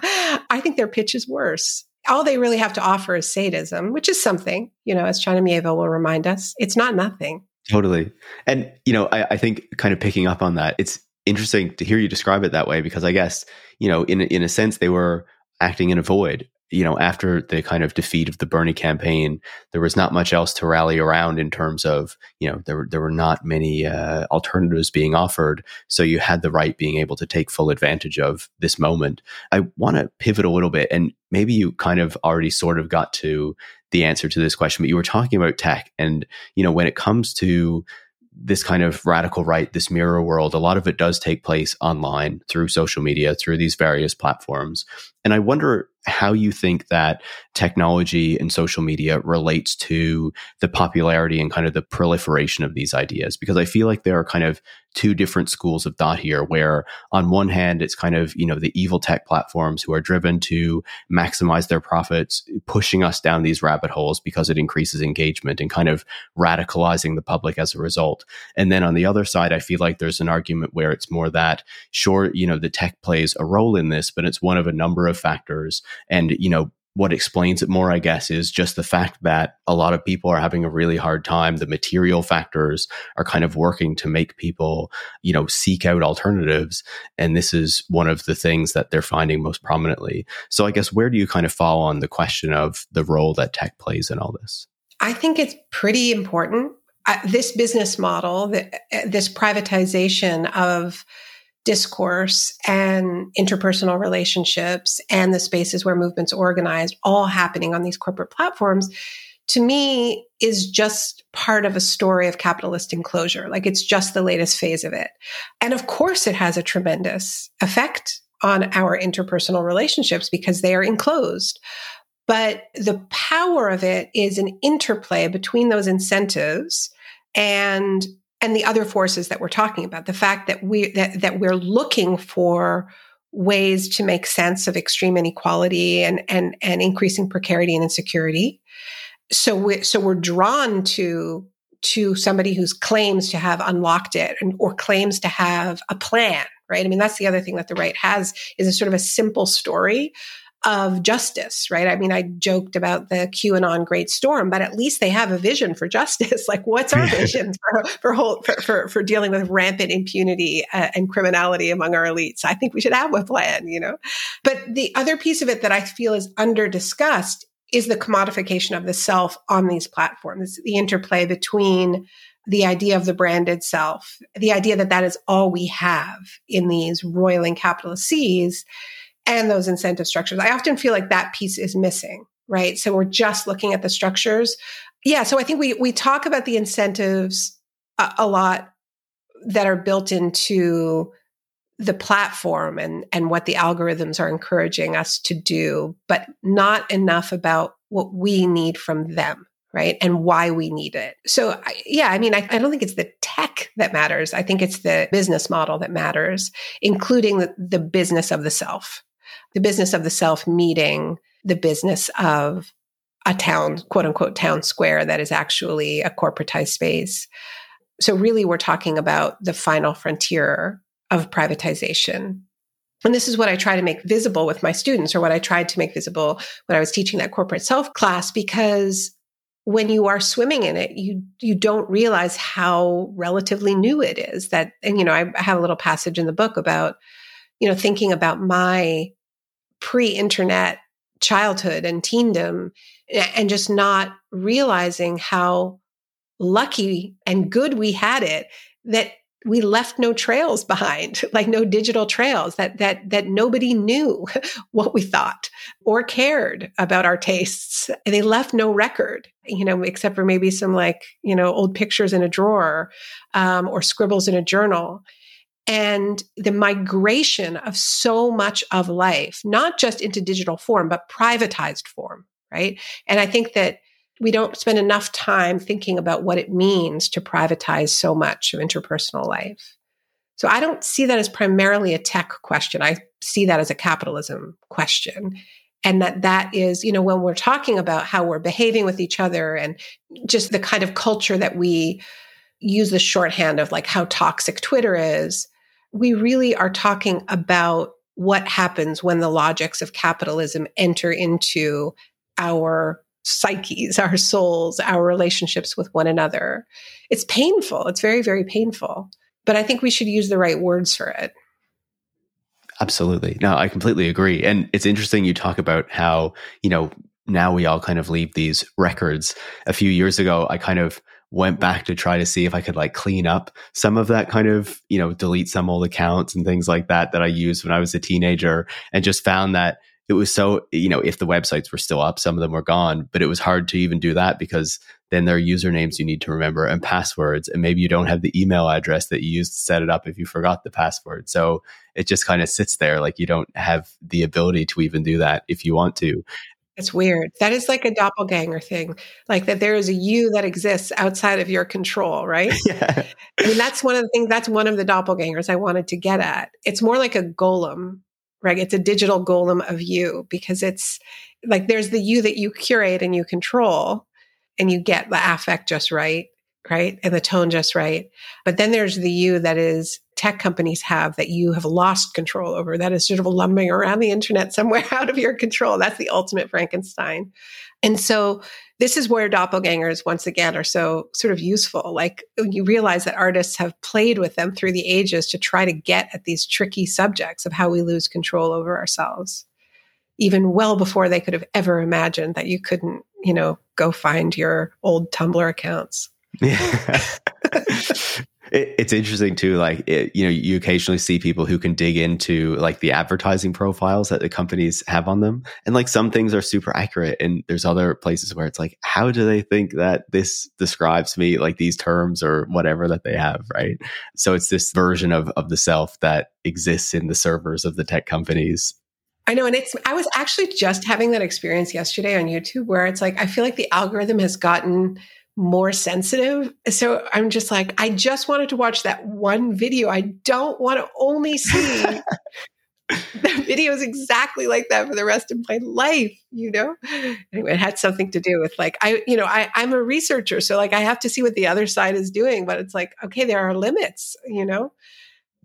I think their pitch is worse. All they really have to offer is sadism, which is something, you know, as China Miéville will remind us, it's not nothing. Totally. And, you know, I, I think kind of picking up on that, it's interesting to hear you describe it that way because I guess you know in in a sense they were acting in a void. You know, after the kind of defeat of the Bernie campaign, there was not much else to rally around in terms of you know there were there were not many uh, alternatives being offered. So you had the right being able to take full advantage of this moment. I want to pivot a little bit, and maybe you kind of already sort of got to the answer to this question, but you were talking about tech, and you know when it comes to this kind of radical right, this mirror world, a lot of it does take place online through social media, through these various platforms. And I wonder how you think that technology and social media relates to the popularity and kind of the proliferation of these ideas? Because i feel like there are kind of two different schools of thought here where on one hand it's kind of you know the evil tech platforms who are driven to maximize their profits pushing us down these rabbit holes because it increases engagement and kind of radicalizing the public as a result. And then on the other side i feel like there's an argument where it's more that sure you know the tech plays a role in this but it's one of a number of factors and, you know, what explains it more, I guess, is just the fact that a lot of people are having a really hard time. The material factors are kind of working to make people, you know, seek out alternatives. And this is one of the things that they're finding most prominently. So I guess where do you kind of fall on the question of the role that tech plays in all this? I think it's pretty important. Uh, this business model, the, uh, this privatization of discourse and interpersonal relationships and the spaces where movements organized all happening on these corporate platforms to me is just part of a story of capitalist enclosure. Like it's just the latest phase of it. And of course it has a tremendous effect on our interpersonal relationships because they are enclosed. But the power of it is an interplay between those incentives and and the other forces that we're talking about the fact that we that, that we're looking for ways to make sense of extreme inequality and and and increasing precarity and insecurity. So we so we're drawn to to somebody who claims to have unlocked it and, or claims to have a plan, right? I mean, that's the other thing that the right has is a sort of a simple story of justice, right? I mean, I joked about the QAnon Great Storm, but at least they have a vision for justice. like, what's our vision for for, whole, for, for, for dealing with rampant impunity uh, and criminality among our elites? I think we should have a plan, you know. But the other piece of it that I feel is under discussed is the commodification of the self on these platforms, the interplay between the idea of the branded self, the idea that that is all we have in these roiling capitalist seas and those incentive structures. I often feel like that piece is missing, right? So we're just looking at the structures. Yeah. So I think we, we talk about the incentives a, a lot that are built into the platform and and what the algorithms are encouraging us to do but not enough about what we need from them right and why we need it so yeah i mean I, I, don't think it's the tech that matters i think it's the business model that matters including the, the business of the self the business of the self meeting the business of a town quote unquote town square that is actually a corporatized space so really we're talking about the final frontier of privatization. And this is what I try to make visible with my students, or what I tried to make visible when I was teaching that corporate self class, because when you are swimming in it, you you don't realize how relatively new it is. That and you know, I have a little passage in the book about, you know, thinking about my pre-internet childhood and teendom and just not realizing how lucky and good we had it that we left no trails behind like no digital trails that that that nobody knew what we thought or cared about our tastes. And they left no record you know except for maybe some like you know old pictures in a drawer um, or scribbles in a journal and the migration of so much of life not just into digital form but privatized form right and i think that we don't spend enough time thinking about what it means to privatize so much of interpersonal life. So I don't see that as primarily a tech question. I see that as a capitalism question. And that that is, you know, when we're talking about how we're behaving with each other and just the kind of culture that we use the shorthand of like how toxic Twitter is, we really are talking about what happens when the logics of capitalism enter into our psyches, our souls, our relationships with one another. It's painful. It's very, very painful. But I think we should use the right words for it. Absolutely. No, I completely agree. And it's interesting you talk about how, you know, now we all kind of leave these records. A few years ago, I kind of went mm-hmm. back to try to see if I could like clean up some of that kind of, you know, delete some old accounts and things like that that I used when I was a teenager and just found that it was so you know if the websites were still up some of them were gone but it was hard to even do that because then there are usernames you need to remember and passwords and maybe you don't have the email address that you used to set it up if you forgot the password. So it just kind of sits there like you don't have the ability to even do that if you want to it's weird. That is like a doppelganger thing, like that there is a you that exists outside of your control, right? Yeah. I mean, that's one of the things, that's one of the doppelgangers I wanted to get at. It's more like a golem right? It's a digital golem of you because it's like there's the you that you curate and you control and you get the affect just right, right? And the tone just right. But then there's the you that is tech companies have that you have lost control over that is sort of lumbering around the internet somewhere out of your control. That's the ultimate Frankenstein. And so this is where doppelgangers once again are so sort of useful like you realize that artists have played with them through the ages to try to get at these tricky subjects of how we lose control over ourselves even well before they could have ever imagined that you couldn't you know go find your old tumblr accounts yeah it, it's interesting too. Like, it, you know, you occasionally see people who can dig into like the advertising profiles that the companies have on them. And like some things are super accurate. And there's other places where it's like, how do they think that this describes me, like these terms or whatever that they have? Right. So it's this version of, of the self that exists in the servers of the tech companies I know. And it's, I was actually just having that experience yesterday on YouTube where it's like, I feel like the algorithm has gotten more sensitive. So I'm just like, I just wanted to watch that one video. I don't want to only see the videos exactly like that for the rest of my life, you know? Anyway, it had something to do with like, I, you know, I, I'm a researcher. So like I have to see what the other side is doing, but it's like, okay, there are limits, you know?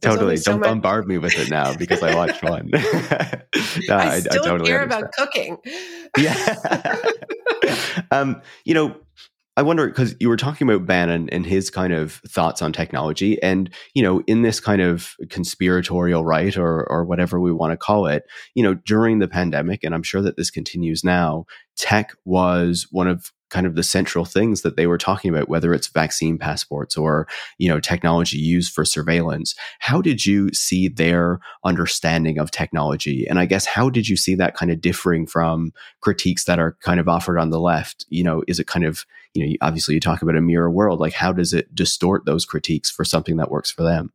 There's totally. So Don't much- bombard me with it now because I watched one. no, I, I, still I totally care understand. about cooking. yeah. um, you know, I wonder because you were talking about Bannon and his kind of thoughts on technology, and you know, in this kind of conspiratorial right or or whatever we want to call it, you know, during the pandemic, and I'm sure that this continues now, tech was one of kind of the central things that they were talking about whether it's vaccine passports or you know technology used for surveillance. How did you see their understanding of technology? And i guess how did you see that kind of differing from critiques that are kind of offered on the left? You know is it kind of you know obviously you talk about a mirror world like how does it distort those critiques for something that works for them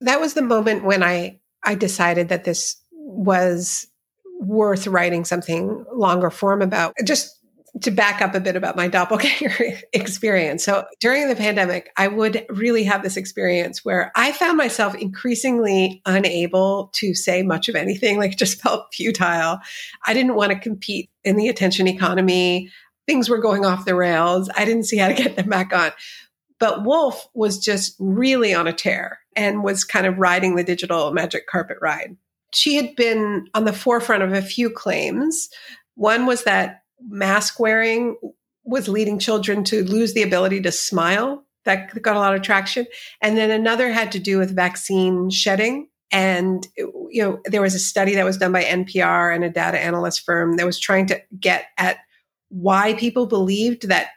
that was the moment when i i decided that this was worth writing something longer form about just to back up a bit about my doppelganger experience. So during the pandemic, I would really have this experience where I found myself increasingly unable to say much of anything, like just felt futile. I didn't want to compete in the attention economy. Things were going off the rails. I didn't see how to get them back on. But Wolf was just really on a tear and was kind of riding the digital magic carpet ride. She had been on the forefront of a few claims. One was that mask wearing was leading children to lose the ability to smile. That got a lot of traction. And then another had to do with vaccine shedding. And, you know, there was a study that was done by NPR and a data analyst firm that was trying to get at why people believed that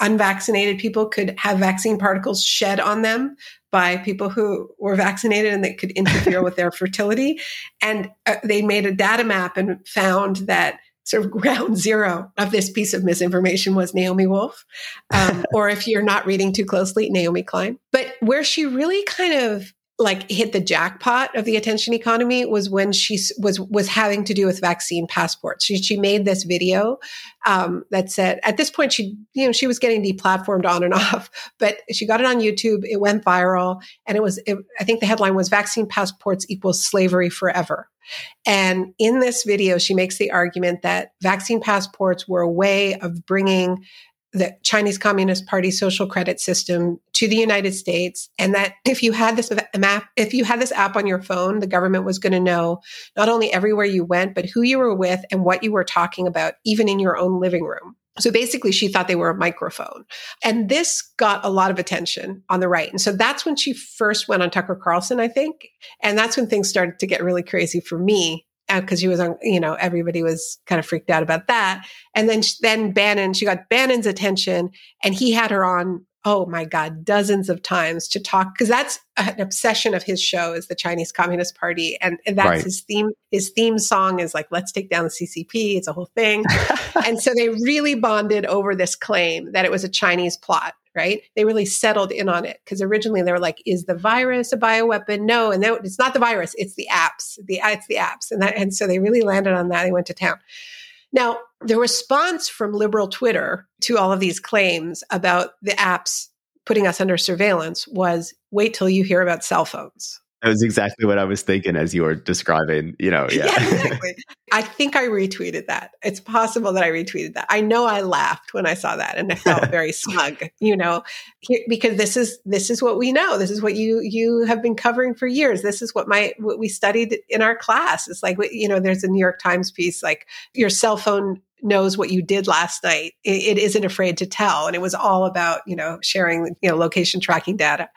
unvaccinated people could have vaccine particles shed on them by people who were vaccinated and that could interfere with their fertility. And uh, they made a data map and found that sort of ground zero of this piece of misinformation was Naomi Wolf. Um, or if you're not reading too closely, Naomi Klein. But where she really kind of like hit the jackpot of the attention economy was when she was was having to do with vaccine passports. She she made this video um, that said at this point she you know she was getting deplatformed on and off, but she got it on YouTube. It went viral, and it was it, I think the headline was "Vaccine passports equals slavery forever." And in this video, she makes the argument that vaccine passports were a way of bringing the Chinese Communist Party social credit system to the United States, and that if you had this map, if you had this app on your phone, the government was going to know not only everywhere you went, but who you were with and what you were talking about, even in your own living room. So basically, she thought they were a microphone. And this got a lot of attention on the right. And so that's when she first went on Tucker Carlson, I think. And that's when things started to get really crazy for me because uh, she was on, you know, everybody was kind of freaked out about that. And then, then Bannon, she got Bannon's attention and he had her on oh my God, dozens of times to talk, because that's an obsession of his show is the Chinese Communist Party. And, and that's right. his theme. His theme song is like, let's take down the CCP. It's a whole thing. and so they really bonded over this claim that it was a Chinese plot. Right. They really settled in on it because originally they were like, is the virus a bioweapon? No. And then it's not the virus. It's the apps. The, it's the apps. And that, and so they really landed on that. They went to town. Now, the response from liberal Twitter to all of these claims about the apps putting us under surveillance was wait till you hear about cell phones. That was exactly what I was thinking as you were describing, you know, yeah. yeah exactly. I think I retweeted that. It's possible that I retweeted that. I know I laughed when I saw that and I felt very smug, you know, because this is this is what we know. This is what you you have been covering for years. This is what my what we studied in our class. It's like you know, there's a New York Times piece like your cell phone knows what you did last night. it, it isn't afraid to tell, and it was all about you know sharing you know location tracking data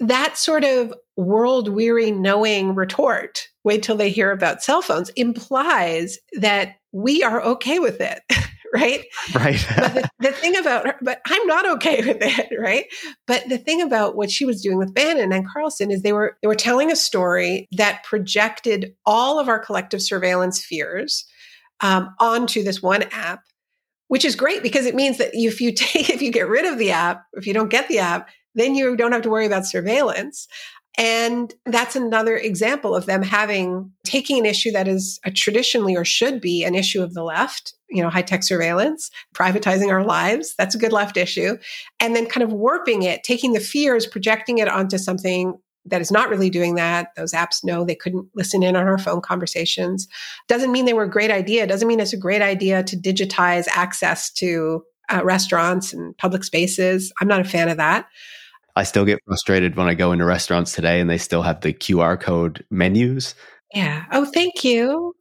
that sort of world weary knowing retort, wait till they hear about cell phones, implies that we are okay with it. right? Right. but the, the, thing about her, but I'm not okay with it, right? But the thing about what she was doing with Bannon and Carlson is they were they were telling a story that projected all of our collective surveillance fears um, onto this one app, which is great because it means that if you take if you get rid of the app, if you don't get the app, then you don't have to worry about surveillance. And that's another example of them having taking an issue that is traditionally or should be an issue of the left, you know, high tech surveillance, privatizing our lives. That's a good left issue. And then kind of warping it, taking the fears, projecting it onto something that is not really doing that. Those apps know they couldn't listen in on our phone conversations. Doesn't mean they were a great idea. Doesn't mean it's a great idea to digitize access to uh, restaurants and public spaces. I'm not a fan of that. I still get frustrated when I go into restaurants today and they still have the QR code menus. Yeah. Oh, thank you.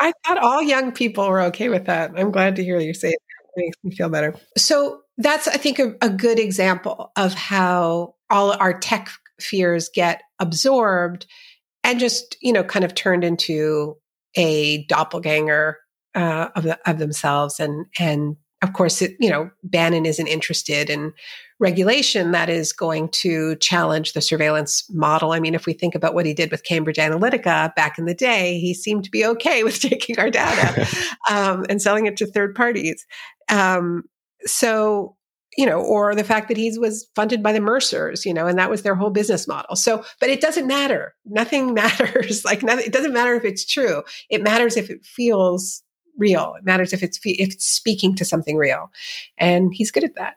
I thought all young people were okay with that. I'm glad to hear you say it. it makes me feel better. So that's, I think, a, a good example of how all our tech fears get absorbed and just, you know, kind of turned into a doppelganger uh, of, the, of themselves and and of course, it, you know, Bannon isn't interested in regulation that is going to challenge the surveillance model. I mean, if we think about what he did with Cambridge Analytica back in the day, he seemed to be okay with taking our data um, and selling it to third parties. Um, so, you know, or the fact that he was funded by the Mercers, you know, and that was their whole business model. So, but it doesn't matter. Nothing matters. like, nothing, it doesn't matter if it's true. It matters if it feels real. It matters if it's if it's speaking to something real, and he's good at that.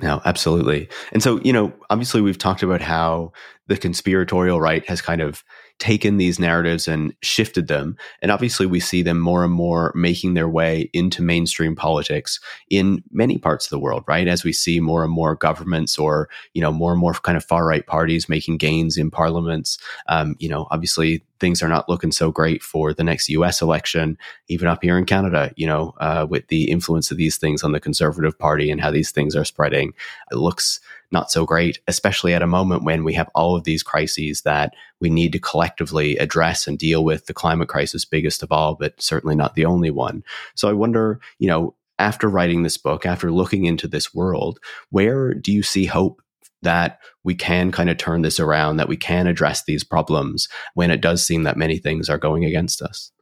No, absolutely. And so, you know, obviously we've talked about how the conspiratorial right has kind of taken these narratives and shifted them. And obviously, we see them more and more making their way into mainstream politics in many parts of the world, right? As we see more and more governments or, you know, more and more kind of far right parties making gains in parliaments. Um, you know, obviously, things are not looking so great for the next US election, even up here in Canada, you know, uh, with the influence of these things on the Conservative Party and how these things are spreading. It looks not so great, especially at a moment when we have all of these crises that we need to collectively address and deal with. The climate crisis, biggest of all, but certainly not the only one. So I wonder, you know, after writing this book, after looking into this world, where do you see hope that we can kind of turn this around, that we can address these problems when it does seem that many things are going against us?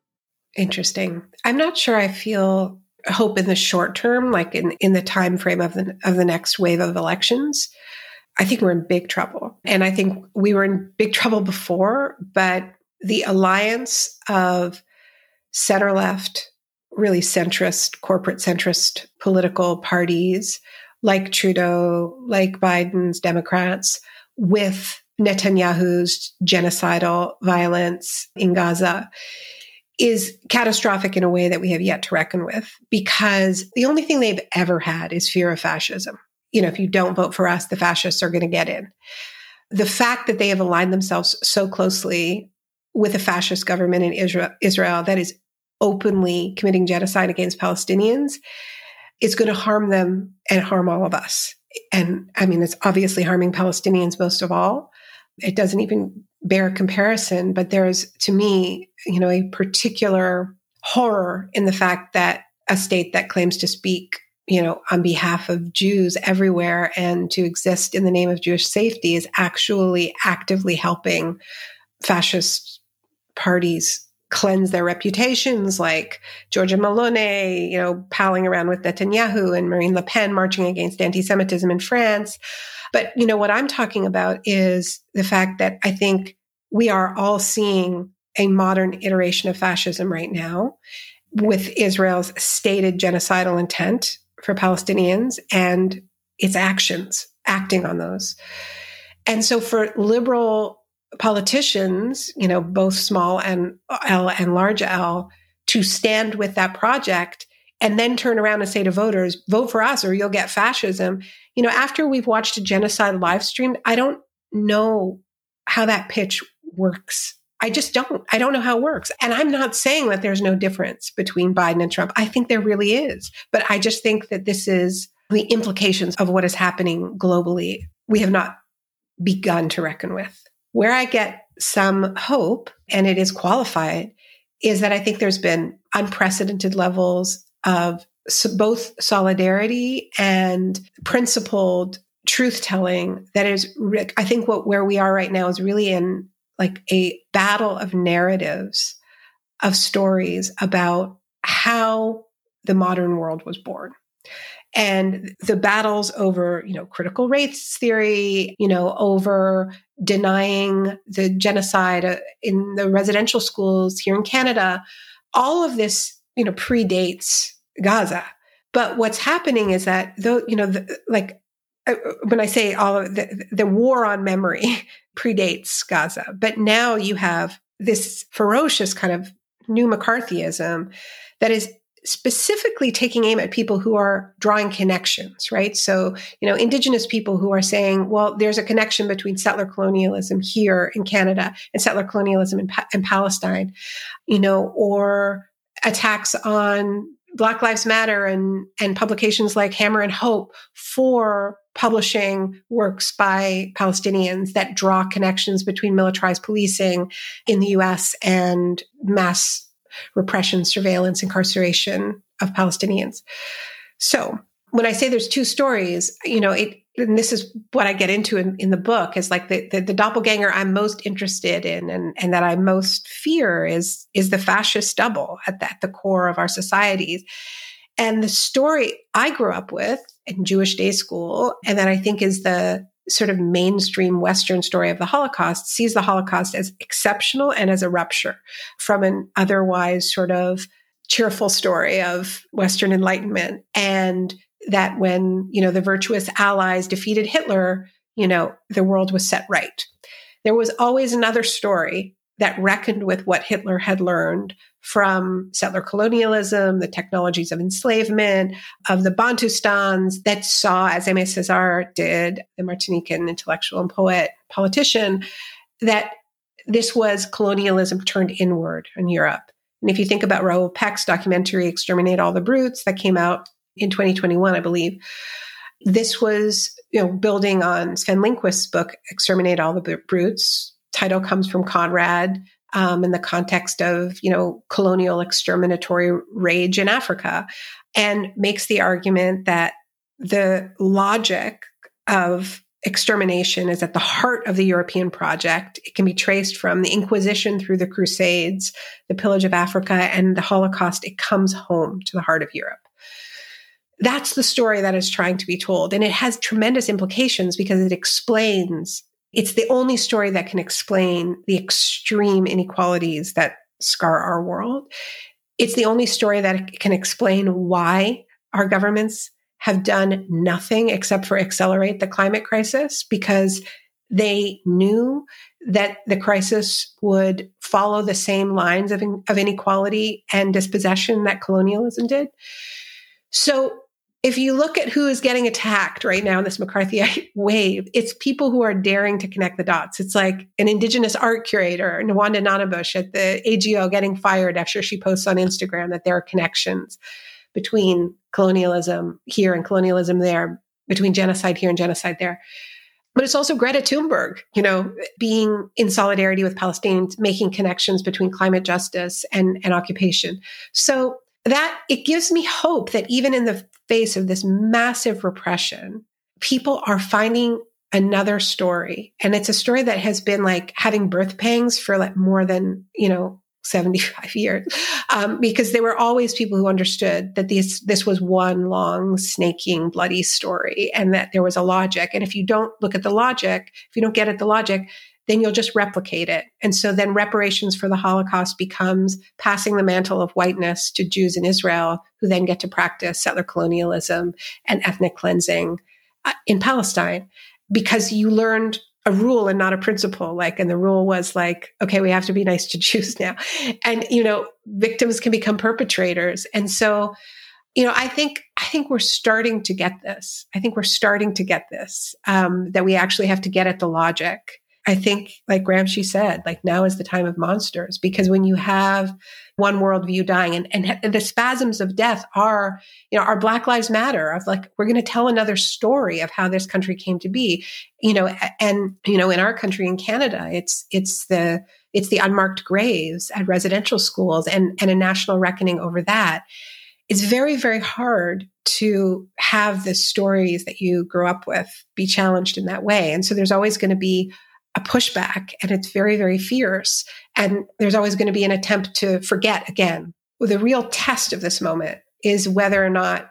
Interesting. I'm not sure I feel hope in the short term, like in, in the time frame of the of the next wave of elections, I think we're in big trouble. And I think we were in big trouble before, but the alliance of center left, really centrist, corporate centrist political parties like Trudeau, like Biden's Democrats, with Netanyahu's genocidal violence in Gaza is catastrophic in a way that we have yet to reckon with because the only thing they've ever had is fear of fascism. You know, if you don't vote for us, the fascists are going to get in. The fact that they have aligned themselves so closely with a fascist government in Israel, Israel that is openly committing genocide against Palestinians is going to harm them and harm all of us. And I mean, it's obviously harming Palestinians most of all. It doesn't even bear comparison, but there's, to me, you know, a particular horror in the fact that a state that claims to speak, you know, on behalf of Jews everywhere and to exist in the name of Jewish safety is actually actively helping fascist parties cleanse their reputations, like Giorgia Meloni, you know, palling around with Netanyahu and Marine Le Pen marching against anti-Semitism in France. But, you know, what I'm talking about is the fact that I think we are all seeing a modern iteration of fascism right now with Israel's stated genocidal intent for Palestinians and its actions, acting on those. And so for liberal politicians, you know, both small and L and large L, to stand with that project and then turn around and say to voters, vote for us or you'll get fascism. You know, after we've watched a genocide live stream, I don't know how that pitch works. I just don't. I don't know how it works. And I'm not saying that there's no difference between Biden and Trump. I think there really is. But I just think that this is the implications of what is happening globally. We have not begun to reckon with. Where I get some hope, and it is qualified, is that I think there's been unprecedented levels of both solidarity and principled truth telling that is i think what where we are right now is really in like a battle of narratives of stories about how the modern world was born. And the battles over you know critical race theory you know over denying the genocide uh, in the residential schools here in canada all of this you know predates Gaza. But what's happening is that though, you know, the, like uh, when I say all of the, the war on memory, predates Gaza. But now you have this ferocious kind of new McCarthyism that is specifically taking aim at people who are drawing connections, right? So, you know, indigenous people who are saying, well, there's a connection between settler colonialism here in Canada and settler colonialism in, pa- in Palestine, you know, or attacks on Black Lives Matter and, and publications like Hammer and Hope for publishing works by Palestinians that draw connections between militarized policing in the US and mass repression, surveillance, incarceration of Palestinians. So when I say there's two stories, you know, it, and this is what I get into in, in the book is like the, the, the, doppelganger I'm most interested in and, and that I most fear is, is the fascist double at the, at the core of our societies. And the story I grew up with in Jewish day school, and that I think is the sort of mainstream Western story of the Holocaust, sees the Holocaust as exceptional and as a rupture from an otherwise sort of cheerful story of Western Enlightenment. And that when, you know, the virtuous allies defeated Hitler, you know, the world was set right. There was always another story that reckoned with what Hitler had learned from settler colonialism, the technologies of enslavement, of the Bantustans that saw, as Aimé Césaire did, the Martinican intellectual and poet, politician, that this was colonialism turned inward in Europe. And if you think about Raoul Peck's documentary, Exterminate All the Brutes, that came out in 2021, I believe, this was you know building on Sven Lindqvist's book, Exterminate All the Brutes. Title comes from Conrad, um, in the context of you know colonial exterminatory rage in Africa, and makes the argument that the logic of extermination is at the heart of the European project. It can be traced from the Inquisition through the Crusades, the pillage of Africa, and the Holocaust. It comes home to the heart of Europe. That's the story that is trying to be told. And it has tremendous implications because it explains it's the only story that can explain the extreme inequalities that scar our world. It's the only story that can explain why our governments have done nothing except for accelerate the climate crisis because they knew that the crisis would follow the same lines of, of inequality and dispossession that colonialism did. So if you look at who is getting attacked right now in this McCarthyite wave, it's people who are daring to connect the dots. It's like an indigenous art curator, Wanda Nanibush at the AGO getting fired after she posts on Instagram that there are connections between colonialism here and colonialism there, between genocide here and genocide there. But it's also Greta Thunberg, you know, being in solidarity with Palestinians, making connections between climate justice and, and occupation. So that it gives me hope that even in the face of this massive repression, people are finding another story. And it's a story that has been like having birth pangs for like more than, you know, 75 years. Um, because there were always people who understood that this, this was one long, snaking, bloody story and that there was a logic. And if you don't look at the logic, if you don't get at the logic, then you'll just replicate it. And so then reparations for the Holocaust becomes passing the mantle of whiteness to Jews in Israel, who then get to practice settler colonialism and ethnic cleansing uh, in Palestine. Because you learned a rule and not a principle like and the rule was like okay we have to be nice to jews now. And you know victims can become perpetrators. And so you know i think i think we're starting to get this. I think we're starting to get this um, that we actually have to get at the logic I think, like Gramsci said, like now is the time of monsters because when you have one worldview dying and, and the spasms of death are, you know, our Black Lives Matter of like, we're going to tell another story of how this country came to be, you know, and, you know, in our country in Canada, it's, it's the, it's the unmarked graves at residential schools and, and a national reckoning over that. It's very, very hard to have the stories that you grew up with be challenged in that way. And so there's always going to be a pushback and it's very, very fierce. And there's always going to be an attempt to forget again. The real test of this moment is whether or not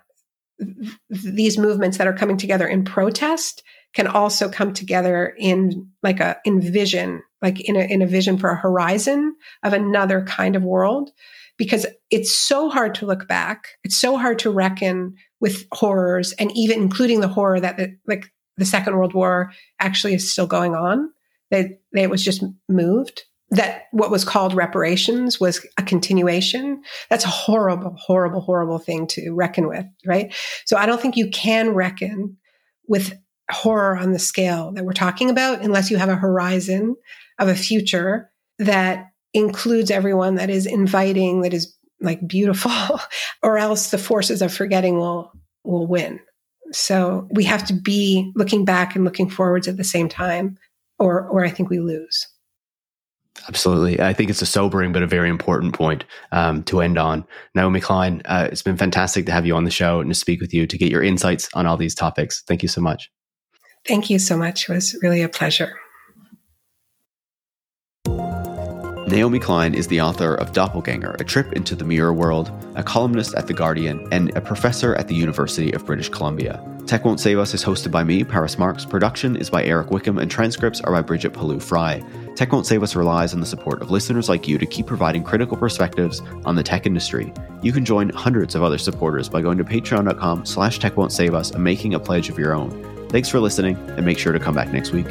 these movements that are coming together in protest can also come together in like a in vision, like in a, in a vision for a horizon of another kind of world. Because it's so hard to look back. It's so hard to reckon with horrors and even including the horror that the, like the Second World War actually is still going on that, that it was just moved that what was called reparations was a continuation. That's a horrible, horrible, horrible thing to reckon with, right? So I don't think you can reckon with horror on the scale that we're talking about unless you have a horizon of a future that includes everyone that is inviting, that is like beautiful, or else the forces of forgetting will will win. So we have to be looking back and looking forwards at the same time, or or I think we lose. Absolutely. I think it's a sobering but a very important point um, to end on. Naomi Klein, uh, it's been fantastic to have you on the show and to speak with you to get your insights on all these topics. Thank you so much. Thank you so much. It was really a pleasure. Naomi Klein is the author of Doppelganger, A Trip into the Mirror World, a columnist at The Guardian, and a professor at the University of British Columbia. Tech Won't Save Us is hosted by me, Paris Marx. Production is by Eric Wickham, and transcripts are by Brigitte Pawliw-Fry. Tech Won't Save Us relies on the support of listeners like you to keep providing critical perspectives on the tech industry. You can join hundreds of other supporters by going to patreon.com slash tech won't save us and making a pledge of your own. Thanks for listening, and make sure to come back next week.